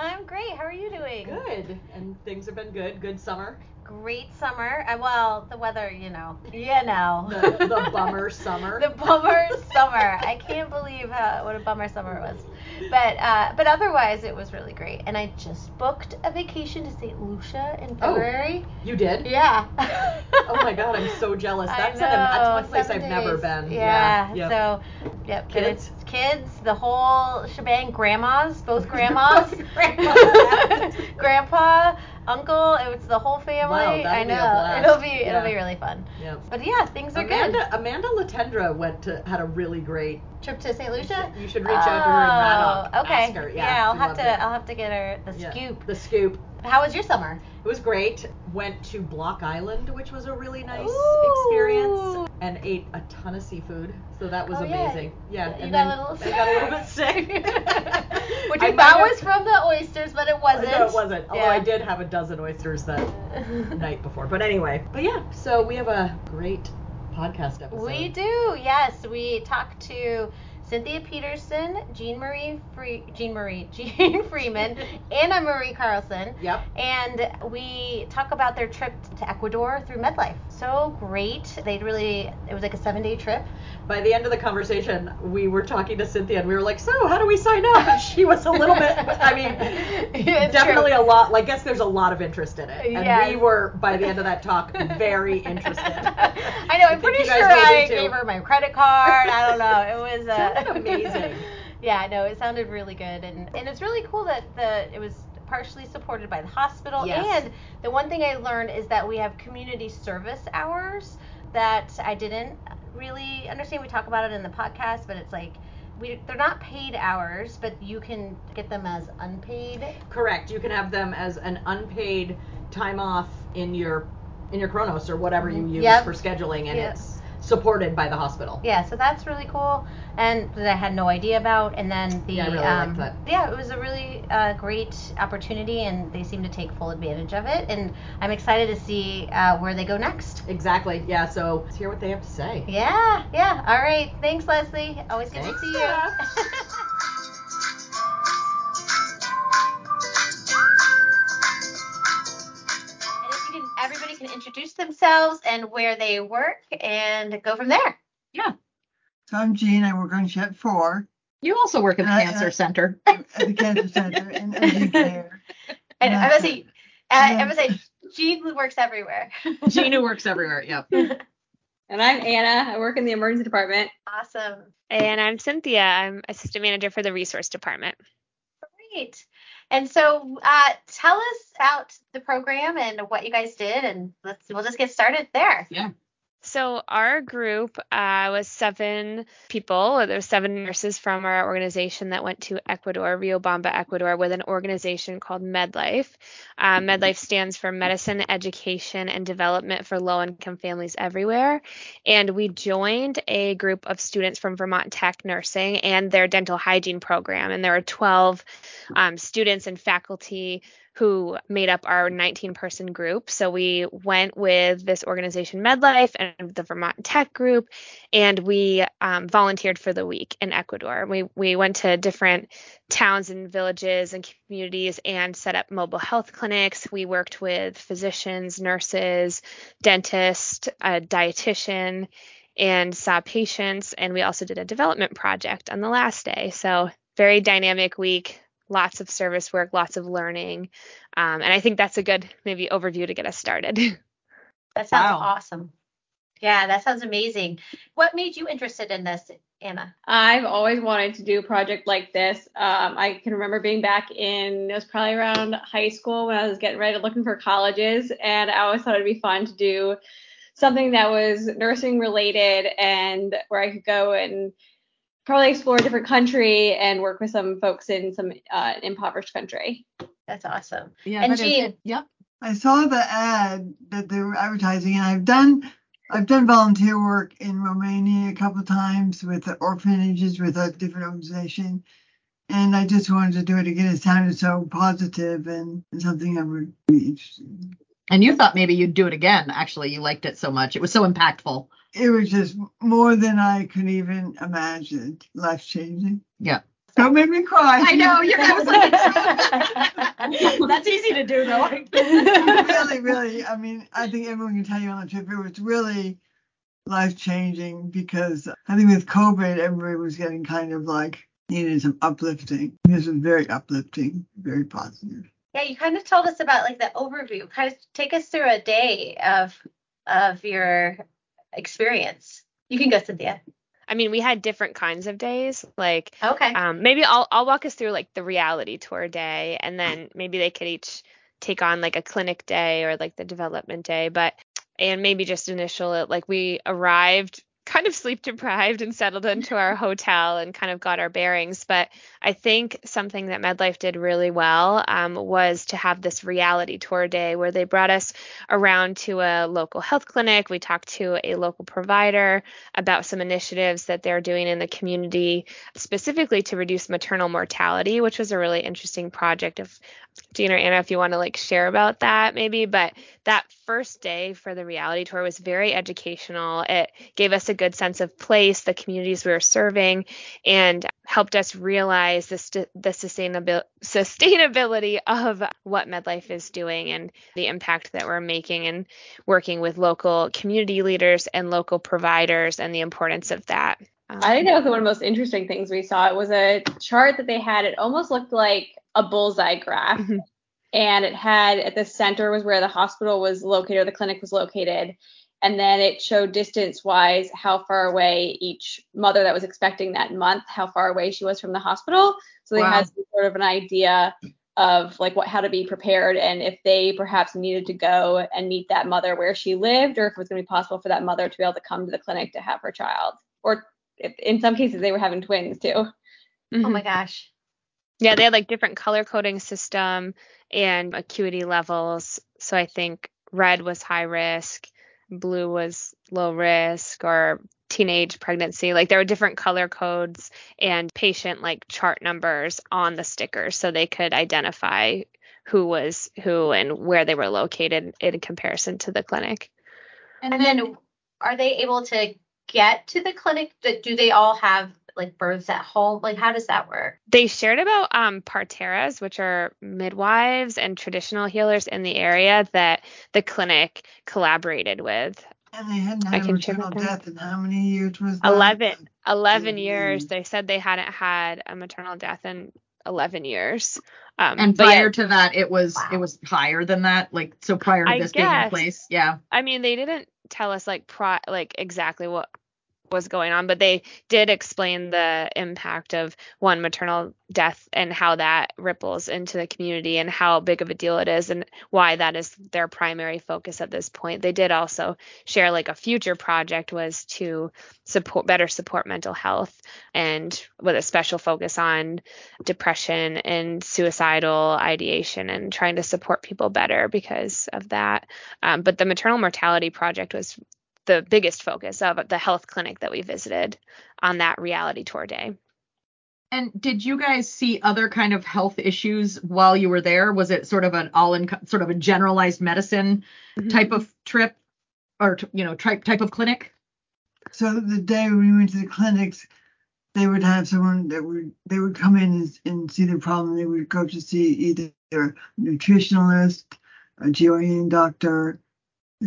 I'm great. How are you doing? Good. And things have been good. Good summer. Great summer. Uh, well, the weather, you know. You know. The, the bummer summer. the bummer summer. I can't believe how, what a bummer summer it was. But uh, but otherwise, it was really great. And I just booked a vacation to St. Lucia in February. Oh. February. You did? Yeah. Oh my god, I'm so jealous. I That's, an, that's one place I've never been. Yeah. Yep. So, yep. Kids? Kids, the whole shebang. Grandmas, both grandmas. Grandpa, uncle. It's the whole family. Wow, I be know. blast. It'll be it'll be really fun. Yep. But yeah, things are Amanda, Amanda Latendra went to had a really great. Trip to St. Lucia. You should reach out to her Raddock. Oh, Okay. Her. Yeah, I'll have to. it. I'll have to get her the Yeah. scoop. The scoop. How was your summer? It was great. Went to Block Island, which was a really nice Ooh. experience, and ate a ton of seafood. So that was Oh, amazing. Yeah, You and got then a little I got a little bit sick. Which I I thought have- was from the oysters, but it wasn't. No, it wasn't. Although I did have a dozen oysters that night before. But anyway, but yeah. So we have a great podcast episode. We do, yes. We talked to Cynthia Peterson, Jean Marie Free, Jean Marie, Jean Freeman, Anna Marie Carlson, Yep. and we talk about their trip to Ecuador through MedLife. So great. They really, it was like a seven day trip. By the end of the conversation, we were talking to Cynthia, and we were like, "So, how do we sign up?" And she was a little bit. I mean, definitely true. a lot. I guess there's a lot of interest in it, and Yes. we were by the end of that talk very interested. I know. I'm think pretty sure I too. gave her my credit card. I don't know. It was uh, amazing. yeah, no, it sounded really good, and and it's really cool that the it was partially supported by the hospital. Yes. And the one thing I learned is that we have community service hours that I didn't really understand. We talk about it in the podcast, but it's like. We, they're not paid hours, but you can get them as unpaid. Correct. You can have them as an unpaid time off in your in your Kronos or whatever you mm-hmm. use Yep. for scheduling, and Yep. it's supported by the hospital. yeah so that's really cool and that i had no idea about and then the Yeah, I really um, that. yeah it was a really uh, great opportunity and they seem to take full advantage of it and i'm excited to see uh, where they go next Exactly. Yeah. So let's hear what they have to say. yeah yeah all right thanks leslie always good Thanks, to see you can, introduce themselves and where they work and go from there. Yeah. So I'm Jean. I work on SHEP 4 You also work at the Uh, cancer uh, center. at the Cancer Center in urgent care. And I'm That's gonna say, it. uh, I'm say, Jean works everywhere. Jean who works everywhere. Yep. And I'm Anna. I work in the emergency department. Awesome. And I'm Cynthia. I'm assistant manager for the resource department. Great. And so, uh, tell us about the program and what you guys did, and let's we'll just get started there. So our group uh, was seven people. There were seven nurses from our organization that went to Ecuador, Riobamba, Ecuador, with an organization called MedLife. Uh, MedLife stands for Medicine, Education, and Development for Low-Income Families Everywhere. And we joined a group of students from Vermont Tech Nursing and their dental hygiene program. And there are 12 um, students and faculty who made up our 19 person group. So we went with this organization, MedLife, and the Vermont Tech Group, and we um, volunteered for the week in Ecuador. We, we went to different towns and villages and communities and set up mobile health clinics. We worked with physicians, nurses, dentists, a dietitian, and saw patients. And we also did a development project on the last day. So, very dynamic week, lots of service work, lots of learning. Um, and I think that's a good maybe overview to get us started. That sounds Wow. awesome. Yeah, that sounds amazing. What made you interested in this, Anna? I've always wanted to do a project like this. Um, I can remember being back in, it was probably around high school when I was getting ready looking for colleges, and I always thought it'd be fun to do something that was nursing related and where I could go and probably explore a different country and work with some folks in some uh, impoverished country. That's awesome. Yeah. And that is- Jean- Yep. I saw the ad that they were advertising, and I've done I've done volunteer work in Romania a couple of times with the orphanages with a different organization, and I just wanted to do it again. It sounded so positive and something I would be interested in. And you thought maybe you'd do it again. Actually, you liked it so much. It was so impactful. It was just more than I could even imagine. Life changing. Yeah. Don't make me cry. I know, you're I was like, that's easy to do though. really, really. I mean, I think everyone can tell you on the trip it was really life changing because I think with COVID, everybody was getting kind of like needed some uplifting. This was very uplifting, very positive. Yeah, you kind of told us about like the overview. Kind of take us through a day of of your experience. You can go, Cynthia. I mean, we had different kinds of days. Like, Okay. um, maybe I'll I'll walk us through like the reality tour day, and then maybe they could each take on like a clinic day or like the development day. But and maybe just initial it. like we arrived kind of sleep deprived and settled into our hotel and kind of got our bearings. But I think something that MedLife did really well um, was to have this reality tour day where they brought us around to a local health clinic. We talked to a local provider about some initiatives that they're doing in the community, specifically to reduce maternal mortality, which was a really interesting project. If Jean or Anna, if you want to like share about that maybe, but that first day for the reality tour was very educational. It gave us a good sense of place, the communities we were serving, and helped us realize the, st- the sustainability sustainability of what MedLife is doing and the impact that we're making and working with local community leaders and local providers and the importance of that. Um, I think that was one of the most interesting things we saw. It was a chart that they had. It almost looked like a bullseye graph. Mhm. And it had at the center was where the hospital was located or the clinic was located. And then it showed distance wise how far away each mother that was expecting that month, how far away she was from the hospital. So they Wow. had some sort of an idea of like what how to be prepared and if they perhaps needed to go and meet that mother where she lived or if it was going to be possible for that mother to be able to come to the clinic to have her child or if, in some cases they were having twins too Oh mhm. my gosh. Yeah, they had like different color coding system and acuity levels. So I think red was high risk, blue was low risk, or teenage pregnancy. Like there were different color codes and patient like chart numbers on the stickers so they could identify who was who and where they were located in comparison to the clinic. And then are they able to get to the clinic? Do- Do they all have like births at home? Like how does that work? They shared about um, parteras, which are midwives and traditional healers in the area that the clinic collaborated with. And they hadn't I had a can check maternal with death in how many years was that? 11, 11 years. Mhm. They said they hadn't had a maternal death in 11 years. Um, And but yeah, prior to that, it was Wow. it was higher than that. Like so prior to I this being in place. Yeah. I mean, they didn't tell us like pro like exactly what was going on, but they did explain the impact of one maternal death and how that ripples into the community and how big of a deal it is and why that is their primary focus at this point. They did also share like a future project was to support better support mental health and with a special focus on depression and suicidal ideation and trying to support people better because of that. Um, but the maternal mortality project was the biggest focus of the health clinic that we visited on that reality tour day. And did you guys see other kind of health issues while you were there? Was it sort of an all in sort of a generalized medicine mm-hmm. type of trip or you know type type of clinic? So the day we went to the clinics, they would have someone that would they would come in and, and see the problem. They would go to see either a nutritionalist, a GYN doctor, a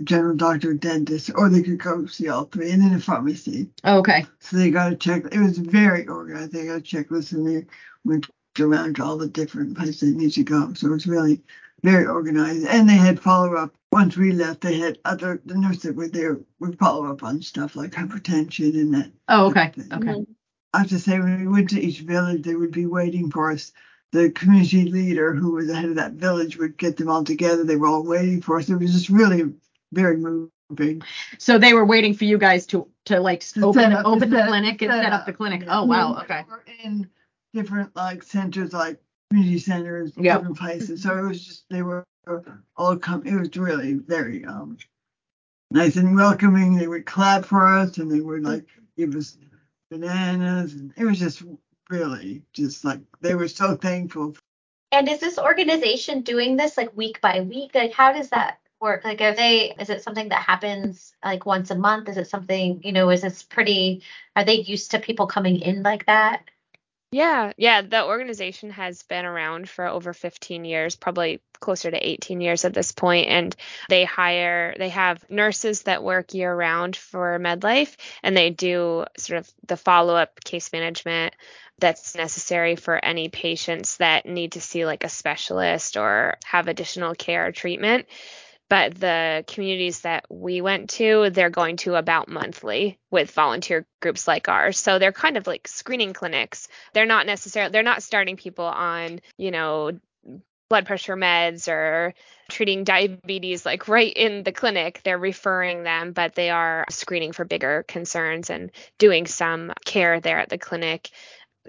general doctor, dentist, or they could go see all three, and then a pharmacy. Oh, okay. So they got a check. It was very organized. They got a checklist, and they went around to all the different places they need to go. So it was really very organized. And they had follow up. Once we left, they had other the nurse that were there would follow up on stuff like hypertension and that. Oh, okay. Okay. I have to say, when we went to each village, they would be waiting for us. The community leader, who was the head of that village, would get them all together. They were all waiting for us. It was just really very moving. So they were waiting for you guys to to like To open set up- open the set- clinic and set set up up. the clinic. Yeah. Oh wow. Okay. We're in different like centers, like community centers, Yeah. different places. So it was just they were all come. It was really very um nice and welcoming. They would clap for us, and they would like give us bananas, and it was just really just like they were so thankful. And is this organization doing this like week by week? Like how does that work? Like are they is it something that happens like once a month? Is it something, you know, is this pretty are they used to people coming in like that? Yeah, yeah, the organization has been around for over 15 years, probably closer to 18 years at this point, and they hire they have nurses that work year round for MedLife and they do sort of the follow-up case management that's necessary for any patients that need to see like a specialist or have additional care or treatment but the communities that we went to, they're going to about monthly with volunteer groups like ours. So they're kind of like screening clinics. They're not necessarily they're not starting people on, you know, blood pressure meds or treating diabetes like right in the clinic. They're referring them, but they are screening for bigger concerns and doing some care there at the clinic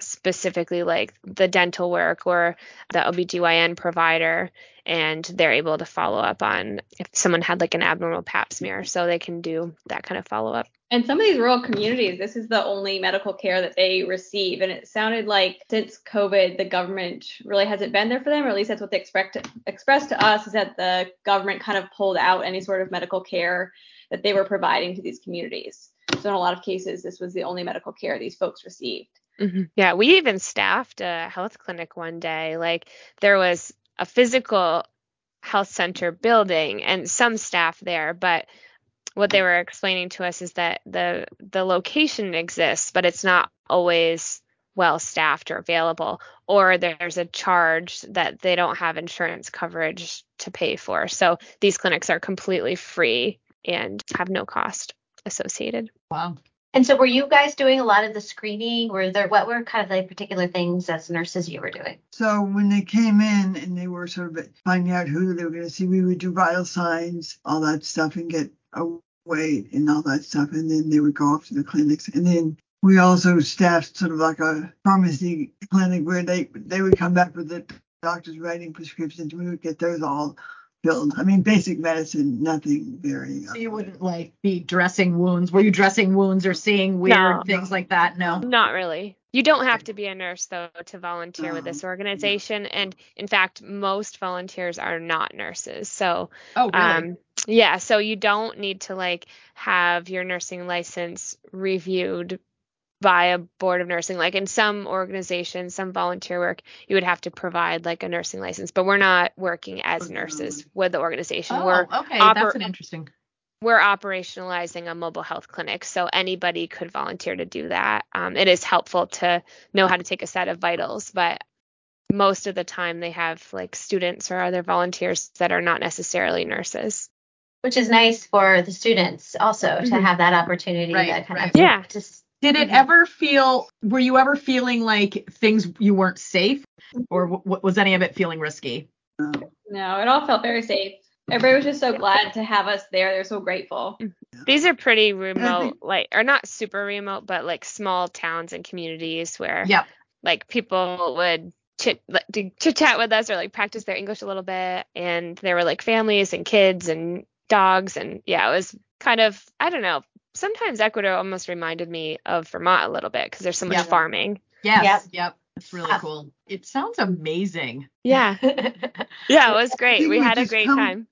specifically like the dental work or the OBGYN provider and they're able to follow up on if someone had like an abnormal pap smear so they can do that kind of follow up. And some of these rural communities, this is the only medical care that they receive. And it sounded like since COVID, the government really hasn't been there for them, or at least that's what they expect expressed to us, is that the government kind of pulled out any sort of medical care that they were providing to these communities. So in a lot of cases, this was the only medical care these folks received. Mm-hmm. Yeah, we even staffed a health clinic one day. Like there was a physical health center building and some staff there, but what they were explaining to us is that the the location exists, but it's not always well staffed or available, or there's a charge that they don't have insurance coverage to pay for. So these clinics are completely free and have no cost associated. Wow. And so were you guys doing a lot of the screening? Were there what were kind of the particular things as nurses you were doing? So when they came in and they were sort of finding out who they were going to see, we would do vital signs, all that stuff, and get a weight and all that stuff, and then they would go off to the clinics. And then we also staffed sort of like a pharmacy clinic where they they would come back with the doctors writing prescriptions. We would get those all filled. I mean, basic medicine, nothing very. So you wouldn't like be dressing wounds. Were you dressing wounds or seeing weird No. things like that? No. Not really. You don't have to be a nurse though to volunteer with this organization and in fact most volunteers are not nurses. So Oh, really? um yeah, so you don't need to like have your nursing license reviewed by a board of nursing like in some organizations some volunteer work you would have to provide like a nursing license but we're not working as nurses with the organization oh, we're okay. oper- That's an interesting. we're operationalizing a mobile health clinic, so anybody could volunteer to do that. Um, it is helpful to know how to take a set of vitals, but most of the time they have like students or other volunteers that are not necessarily nurses. Which is nice for the students also to Mhm. have that opportunity Right, to kind right. of Yeah. just Did it Mhm. ever feel? Were you ever feeling like things you weren't safe, or w- was any of it feeling risky? No, it all felt very safe. Everybody was just so glad to have us there. They're so grateful. These are pretty remote, like or not super remote, but like small towns and communities where Yep. like people would chit like, chit chat with us or like practice their English a little bit, and there were like families and kids and dogs, and yeah, it was kind of I don't know. Sometimes Ecuador almost reminded me of Vermont a little bit because there's so much Yep. farming. Yes. Yep. Yep. It's really Yeah. cool. It sounds amazing. Yeah, yeah, it was great. We we had a great come- time.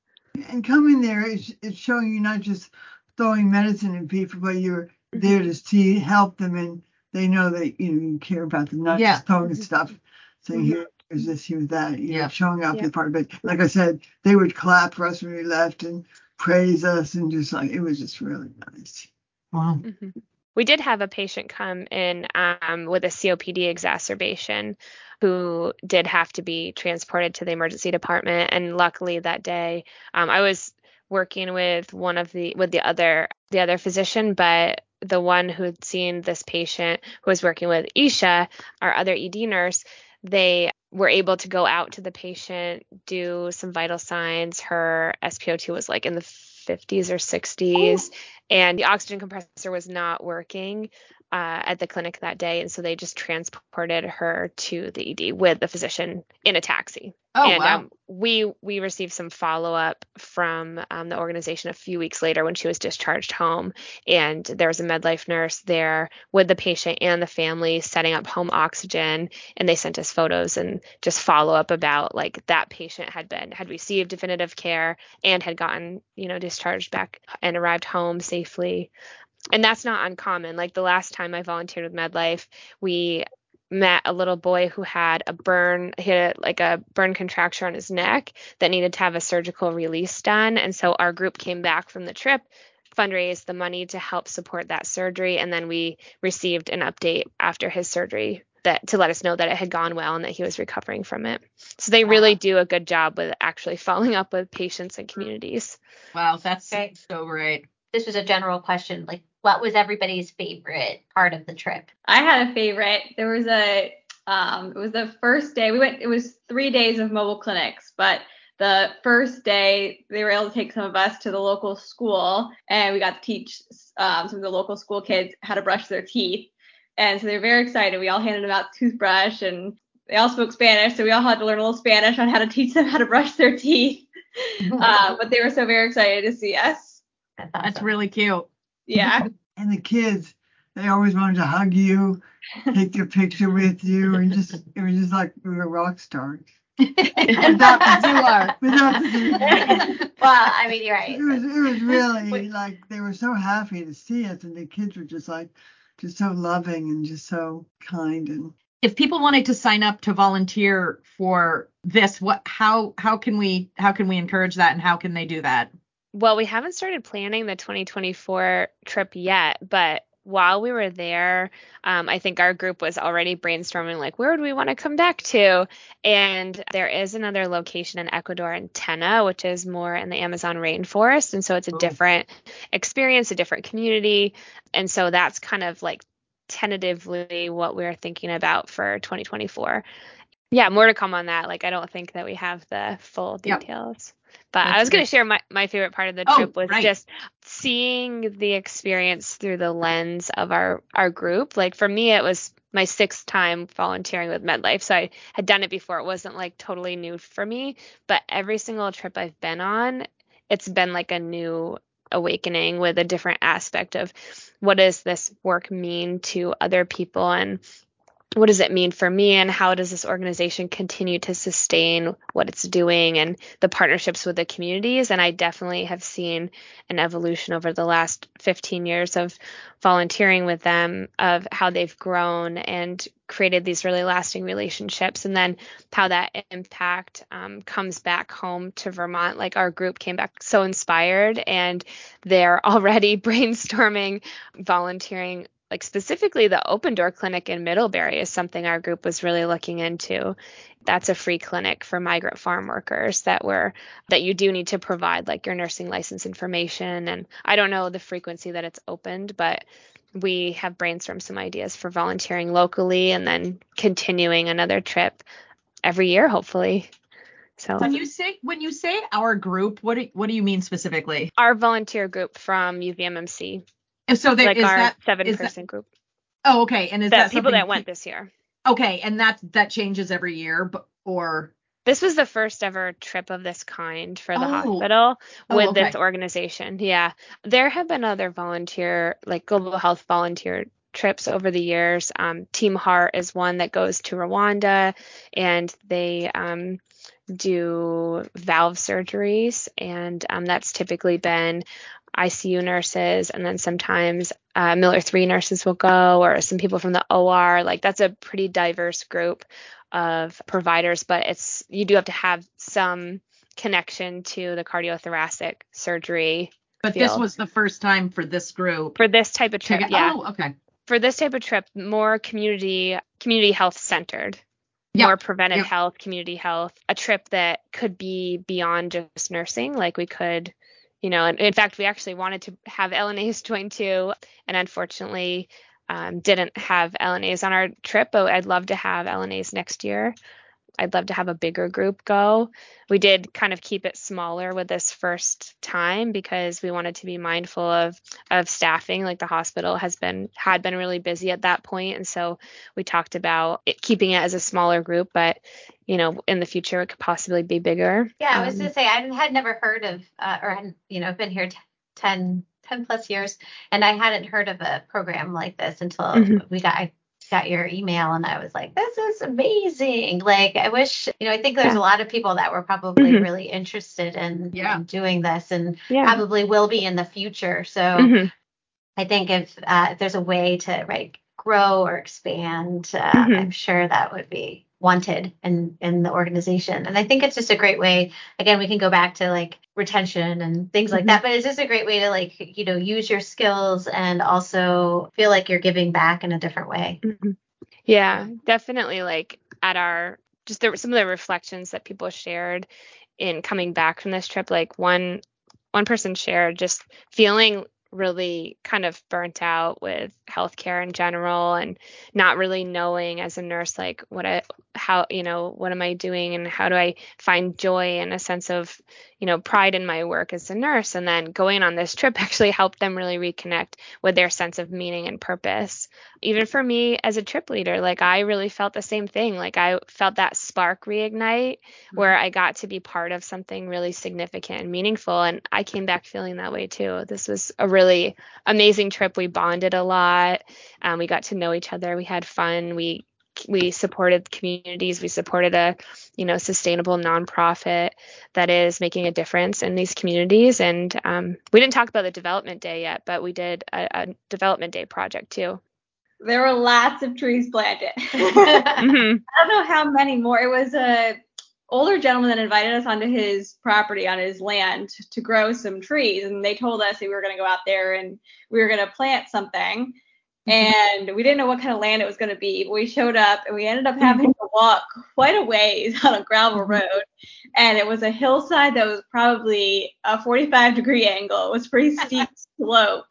And coming there, it's, it's showing you not just throwing medicine in people, but you're there to see, help them, and they know that you know you care about them, not Yeah. just throwing stuff. Saying Mhm. here, here's this, here's that. You Yeah. know, showing up Yeah. the part of it. Like I said, they would clap for us when we left and praise us, and just like it was just really nice. Wow. Mhm. We did have a patient come in um, with a COPD exacerbation who did have to be transported to the emergency department. And luckily that day, um, I was working with one of the with the other the other physician, but the one who had seen this patient who was working with Isha, our other ED nurse, they were able to go out to the patient, do some vital signs. Her SpO2 was like in the 50s or 60s and the oxygen compressor was not working uh, at the clinic that day, and so they just transported her to the ED with the physician in a taxi. Oh and wow. um, we we received some follow up from um, the organization a few weeks later when she was discharged home, and there was a MedLife nurse there with the patient and the family setting up home oxygen, and they sent us photos and just follow up about like that patient had been had received definitive care and had gotten you know discharged back and arrived home safely. And that's not uncommon. Like the last time i volunteered with medlife we met a little boy who had a burn, he had like a burn contracture on his neck that needed to have a surgical release done. And so our group came back from the trip, fundraised the money to help support that surgery. And then we received an update after his surgery that to let us know that it had gone well and that he was recovering from it. So they really do a good job with actually following up with patients and communities. Wow, that's Great. so great. This was a general question. Like, what was everybody's favorite part of the trip? I had a favorite. There was a um it was the first day we went it was 3 days of mobile clinics, but the first day they were able to take some of us to the local school and we got to teach um, some of the local school kids how to brush their teeth. And so they were very excited. We all handed them out toothbrush and they all spoke Spanish, so we all had to learn a little Spanish on how to teach them how to brush their teeth. uh, but they were so very excited to see us. That's That's awesome. really cute. Yeah. And the kids, they always wanted to hug you, take their picture with you, and just it was just like we were rock stars. Without the two are. Without the well, I mean, you're right. it was it was really like they were so happy to see us, and the kids were just like just so loving and just so kind and If people wanted to sign up to volunteer for this, what how how can we how can we encourage that and how can they do that? Well, we haven't started planning the 2024 trip yet, but while we were there, um, I think our group was already brainstorming like where would we want to come back to, and there is another location in Ecuador in Tena, which is more in the Amazon rainforest, and so it's a Oh. different experience, a different community, and so that's kind of like tentatively what we're thinking about for 2024. Yeah, more to come on that. Like I don't think that we have the full Yep. details. But That's I was going to share my, my favorite part of the Oh, trip was right. just seeing the experience through the lens of our our group. Like for me, it was my sixth time volunteering with MedLife, so I had done it before. It wasn't like totally new for me, but every single trip I've been on, it's been like a new awakening with a different aspect of what does this work mean to other people and what does it mean for me and how does this organization continue to sustain what it's doing and the partnerships with the communities? And i definitely have seen an evolution over the last 15 years of volunteering with them of how they've grown and created these really lasting relationships and then how that impact um, comes back home to vermont. Like our group came back so inspired and they're already brainstorming volunteering like specifically the open door clinic in middlebury is something our group was really looking into. That's a free clinic for migrant farm workers that were that you do need to provide like your nursing license information. And i don't know the frequency that it's opened but we have brainstormed some ideas for volunteering locally and then continuing another trip every year hopefully. So When you say when you say our group, what do, what do you mean specifically? our volunteer group from uvmmc And So there like is our that seven is that- person group Oh, okay. And is the that people that went this year Okay, and that that changes every year, but or This was the first ever trip of this kind for the Oh. hospital Oh, with this organization. Yeah. There have been other volunteer, like global health volunteer trips over the years. Um, Team Heart is one that goes to Rwanda and they um, do valve surgeries. And um, that's typically been ICU nurses. And then sometimes uh, Miller 3 nurses will go or some people from the OR. Like that's a pretty diverse group of providers, but it's you do have to have some connection to the cardiothoracic surgery but this was the first time for this group. for this type of trip. get- yeah, Oh, okay. for this type of trip, more community community health centered, Yep. more preventive Yep. health, community health. A trip that could be beyond just nursing, like we could. You know, and in fact, we actually wanted to have LNAs join too, and unfortunately, um, didn't have LNAs on our trip. But I'd love to have LNAs next year. I'd love to have a bigger group go. We did kind of keep it smaller with this first time because we wanted to be mindful of of staffing. Like the hospital has been had been really busy at that point, and so we talked about it, keeping it as a smaller group. But you know, in the future, it could possibly be bigger. Yeah, I was Um, gonna say I had never heard of, uh, or hadn't, you know, been here t- 10, 10 plus years, and I hadn't heard of a program like this until Mhm. we got I got your email, and I was like, this is amazing. Like, I wish, you know, I think there's Yeah. a lot of people that were probably Mhm. really interested in, Yeah. in doing this, and yeah. probably will be in the future. So Mhm. I think if uh, if there's a way to right grow or expand, uh, Mhm. I'm sure that would be wanted in in the organization. And I think it's just a great way. Again, we can go back to like retention and things like that, but it's just a great way to like you know use your skills and also feel like you're giving back in a different way. Mhm. Yeah, definitely. Like at our just there were some of the reflections that people shared in coming back from this trip. Like one one person shared just feeling really kind of burnt out with healthcare in general and not really knowing as a nurse like what I how you know what am I doing and how do I find joy and a sense of you know pride in my work as a nurse? And then going on this trip actually helped them really reconnect with their sense of meaning and purpose. Even for me as a trip leader like I really felt the same thing. Like I felt that spark reignite where I got to be part of something really significant and meaningful. And I came back feeling that way too. This was a really amazing trip. We bonded a lot. Um, we got to know each other. We had fun. We we supported communities we supported a you know sustainable nonprofit that is making a difference in these communities and um, we didn't talk about the development day yet but we did a, a development day project too There were lots of trees planted. Mhm. I don't know how many more. It was a older gentleman that invited us onto his property on his land to grow some trees, and they told us that we were going to go out there and we were going to plant something. And we didn't know what kind of land it was going to be, but we showed up and we ended up having to walk quite a ways on a gravel road. And it was a hillside that was probably a 45 degree angle. It was pretty steep slope.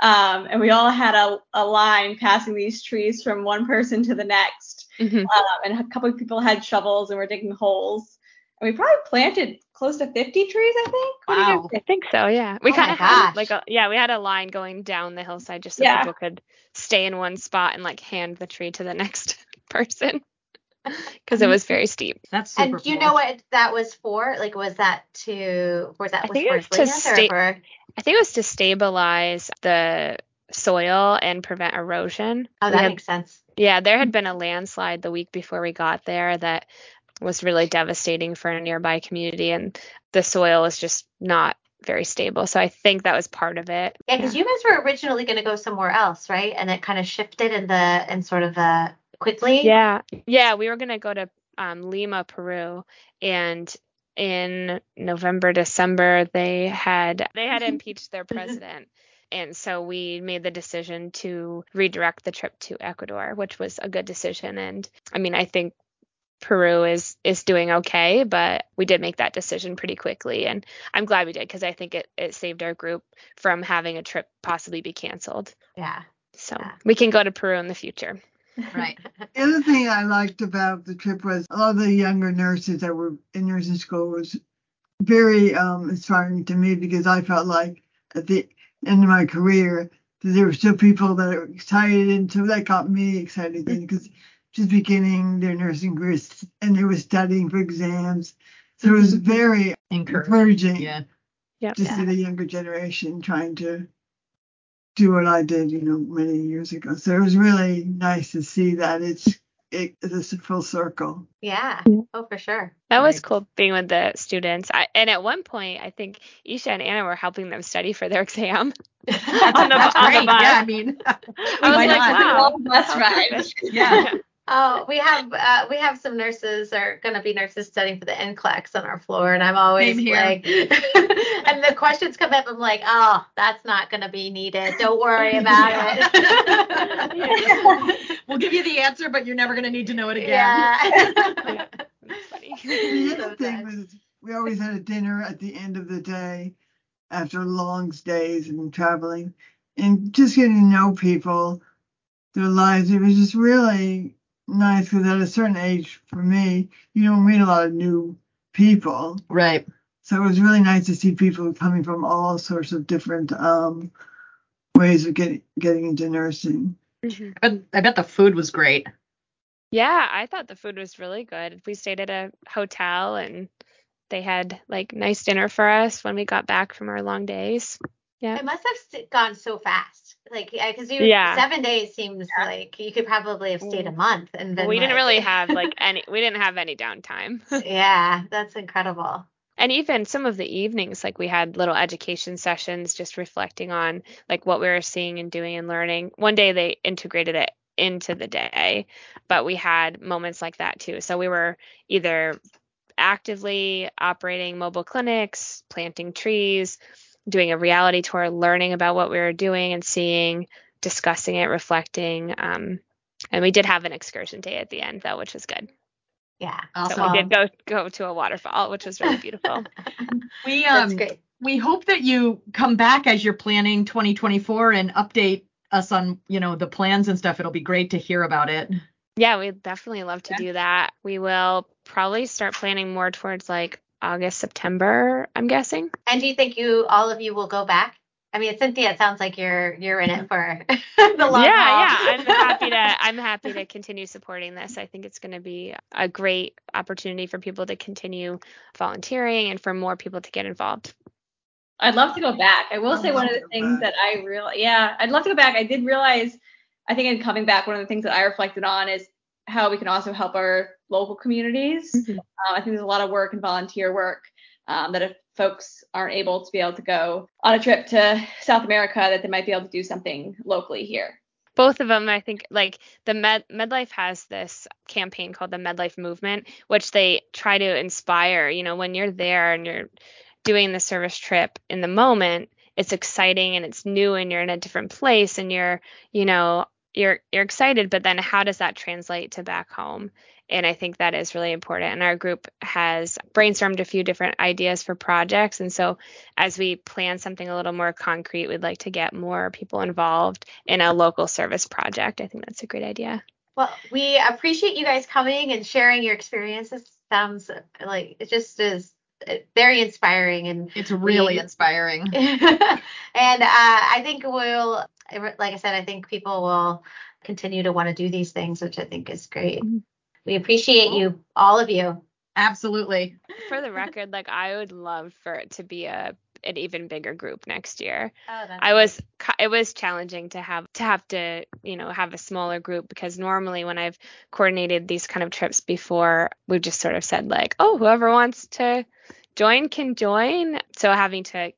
Um, and we all had a, a line passing these trees from one person to the next Mhm. um, and a couple of people had shovels and were digging holes. And we probably planted close to 50 trees, I think. What do you guys Wow. I think so, yeah. We Oh kind of had like a yeah, we had a line going down the hillside just so Yeah. people could stay in one spot and like hand the tree to the next person because it was very steep. That's super and do you cool. know what that was for? Like, was that to was that I was think for it was to his land stay- or for? I think it was to stabilize the soil and prevent erosion. Oh, that had- makes sense. Yeah, there had been a landslide the week before we got there that was really devastating for a nearby community, and the soil is just not very stable. So I think that was part of it. Yeah, because you guys were originally going to go somewhere else, right? And it kind of shifted in the and sort of uh quickly. Yeah, yeah, we were gonna go to um, Lima, Peru, and in November, December, they had they had impeached their president, and so we made the decision to redirect the trip to Ecuador, which was a good decision. And I mean, I think Peru is is doing okay, but we did make that decision pretty quickly, and I'm glad we did because I think it it saved our group from having a trip possibly be canceled. Yeah. So Yeah. we can go to Peru in the future. Right. The other thing I liked about the trip was all the younger nurses that were in nursing school was very um, inspiring to me because I felt like at the end of my career that there were still people that are excited, and so that got me excited then because just beginning their nursing careers and they were studying for exams, so it was very encouraging Yeah. Yep. to see the younger generation trying to do what I did, you know, many years ago. So it was really nice to see that it's it, it's a full circle. Yeah. Yeah. Oh, for sure. That was cool being with the students. I, and at one point, I think Isha and Anna were helping them study for their exam. That's, On the- that's on the great. bus. Yeah, I mean, I Why was like, not? wow. Bus how ride. Yeah. Oh, we have uh, we have some nurses are going to be nurses studying for the NCLEX on our floor, and I'm always like, and the questions come up, I'm like, oh, that's not going to be needed. Don't worry about it. we'll give you the answer, but you're never going to need to know it again. yeah. Funny. The So other thing was we always had a dinner at the end of the day after long days and traveling and just getting to know people, their lives. It was just really nice because at a certain age for me, you don't meet a lot of new people. Right. So it was really nice to see people coming from all sorts of different um, ways of getting getting into nursing. Mhm. But I bet the food was great. Yeah, I thought the food was really good. We stayed at a hotel and they had like nice dinner for us when we got back from our long days. Yeah. It must have gone so fast. Like, because you Yeah. seven days seems like you could probably have stayed a month and been we didn't really have like any we didn't have any downtime. yeah, that's incredible. and even some of the evenings like we had little education sessions just reflecting on like what we were seeing and doing and learning one day they integrated it into the day. But we had moments like that too. So we were either actively operating mobile clinics, planting trees, doing a reality tour, learning about what we were doing and seeing, discussing it, reflecting. Um, and we did have an excursion day at the end though, which was good. Yeah. Awesome. So we did go go to a waterfall, which was really beautiful. We That's um great. we hope that you come back as you're planning 2024 and update us on you know the plans and stuff. It'll be great to hear about it. yeah, we'd definitely love to Okay. do that. We will probably start planning more towards like August, September, I'm guessing. And do you think you all of you will go back? I mean, Cynthia, it sounds like you're you're in it for the long yeah, haul. yeah. I'm happy to I'm happy to continue supporting this. I think it's going to be a great opportunity for people to continue volunteering and for more people to get involved. I'd love to go back. I will I'd say one of the things back. that I real yeah, I'd love to go back. I did realize I think in coming back, one of the things that I reflected on is how we can also help our local communities. Mhm. Um, I think there's a lot of work and volunteer work um, that if folks aren't able to be able to go on a trip to South America, that they might be able to do something locally here. both of them i think like the med medlife has this campaign called the medlife movement which they try to inspire you know when you're there and you're doing the service trip in the moment it's exciting and it's new and you're in a different place and you're you know you're you're excited but then how does that translate to back home? And i think that is really important. And our group has brainstormed a few different ideas for projects. And so as we plan something a little more concrete we'd like to get more people involved in a local service project. I think that's a great idea. Well, we appreciate you guys coming and sharing your experiences. Sounds like it just is uh, very inspiring and It's really We- inspiring. and uh, I think we'll, like I said, I think people will continue to want to do these things, which I think is great. Mhm. We appreciate you, all of you. Absolutely. for the record like i would love for it to be a an even bigger group next year Oh, I was it was challenging to have to have to you know have a smaller group because normally when I've coordinated these kind of trips before we've just sort of said like oh whoever wants to join can join so having to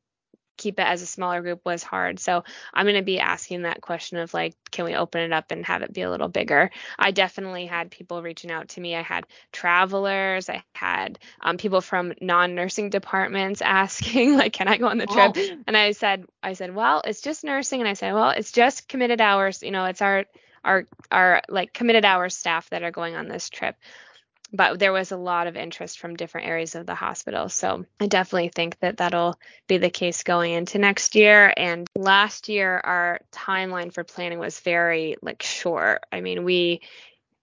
keep it as a smaller group was hard so I'm going to be asking that question of like can we open it up and have it be a little bigger I definitely had people reaching out to me I had travelers I had um, people from non-nursing departments asking like can I go on the trip Oh. and I said, I said, well, it's just nursing. And I said, well, it's just committed hours. You know, it's our, our, our like committed hours staff that are going on this trip. But there was a lot of interest from different areas of the hospital. So I definitely think that that'll be the case going into next year. And last year, our timeline for planning was very like short. I mean, we,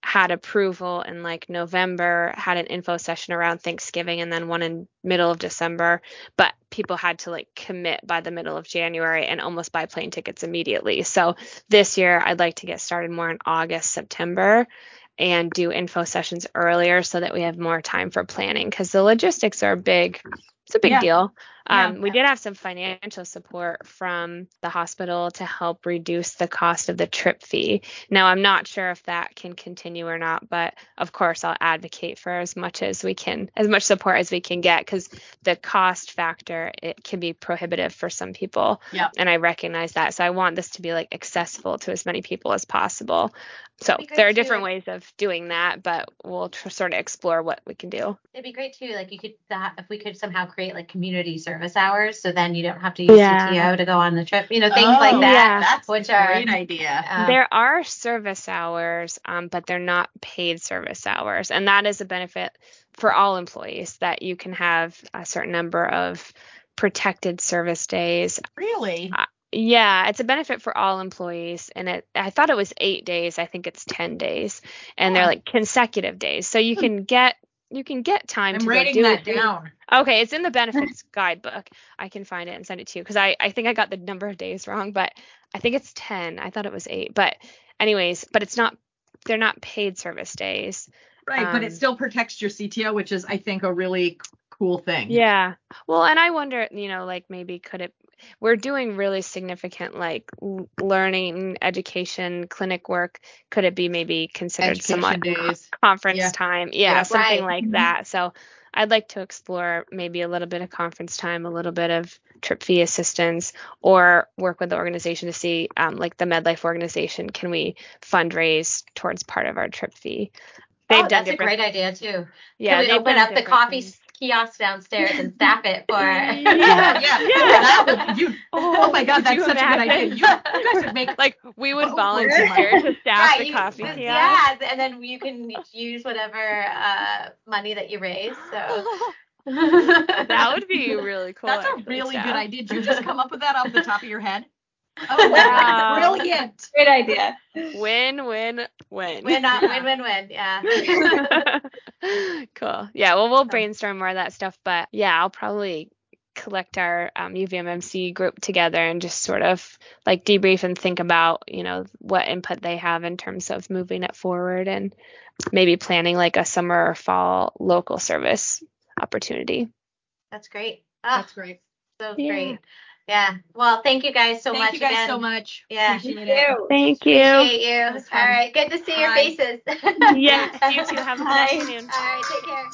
had approval in like November, had an info session around Thanksgiving and then one in middle of December, but people had to like commit by the middle of January and almost buy plane tickets immediately. So this year I'd like to get started more in August, September and do info sessions earlier so that we have more time for planning because the logistics are big. It's a big Yeah. deal. Yeah. Um, we did have some financial support from the hospital to help reduce the cost of the trip fee. Now, I'm not sure if that can continue or not, but of course, I'll advocate for as much as we can, as much support as we can get, because the cost factor it can be prohibitive for some people. Yep. And I recognize that, so I want this to be like accessible to as many people as possible. So there are different ways of doing that, but we'll tr- sort of explore what we can do. It'd be great too, like you could that if we could somehow create like community service hours, so then you don't have to use Yeah. CTO to go on the trip, you know, things Oh, like that. Yeah. That's which a are- great idea. Uh, there are service hours, um, but they're not paid service hours. And that is a benefit for all employees that you can have a certain number of protected service days. Really? Yeah, it's a benefit for all employees. And it, I thought it was eight days. I think it's 10 days. And they're like consecutive days. So you can get. You can get time I'm to writing do that it. down. Okay, it's in the benefits guidebook. I can find it and send it to you because I, I think I got the number of days wrong, but I think it's 10. I thought it was eight. But, anyways, but it's not, they're not paid service days. Right, but it Um, still protects your CTO, which is, I think, a really cool thing. Yeah. Well, and I wonder, you know, like maybe could it, we're doing really significant like learning, education, clinic work. Could it be maybe considered Education somewhat days. conference Yeah. time? Yeah, Yeah. something Right. like Mhm. that. So I'd like to explore maybe a little bit of conference time, a little bit of trip fee assistance, or work with the organization to see, um, like the MedLife organization, can we fundraise towards part of our trip fee? oh, that's a great idea too. Yeah, we open up the coffee things. Kiosk downstairs and staff it for? Yeah, yeah, that would you. Oh, my God, that's you such a good idea. You, you guys would make Like we would Oh, volunteer to staff Right, the you- coffee kiosk. yeah, and then you can use whatever uh, money that you raise. So That would be really cool. That's a really good idea. Did you just come up with that off the top of your head? Oh, wow. Brilliant. Great idea. Win, win, win. win, uh, win, win, win. Yeah. cool. Yeah, well, we'll brainstorm more of that stuff, but yeah, I'll probably collect our um, UVMMC group together and just sort of like debrief and think about, you know, what input they have in terms of moving it forward and maybe planning like a summer or fall local service opportunity. That's great. Ah, That's great. so Yeah. great. Yeah. Well, thank you guys so Thank much Thank you guys again. so much. Yeah. Appreciate it. Thank you. Appreciate you. was All fun. right. Good to see your Bye. faces. Yes, you too. Have a good Bye. afternoon. All right. Take care.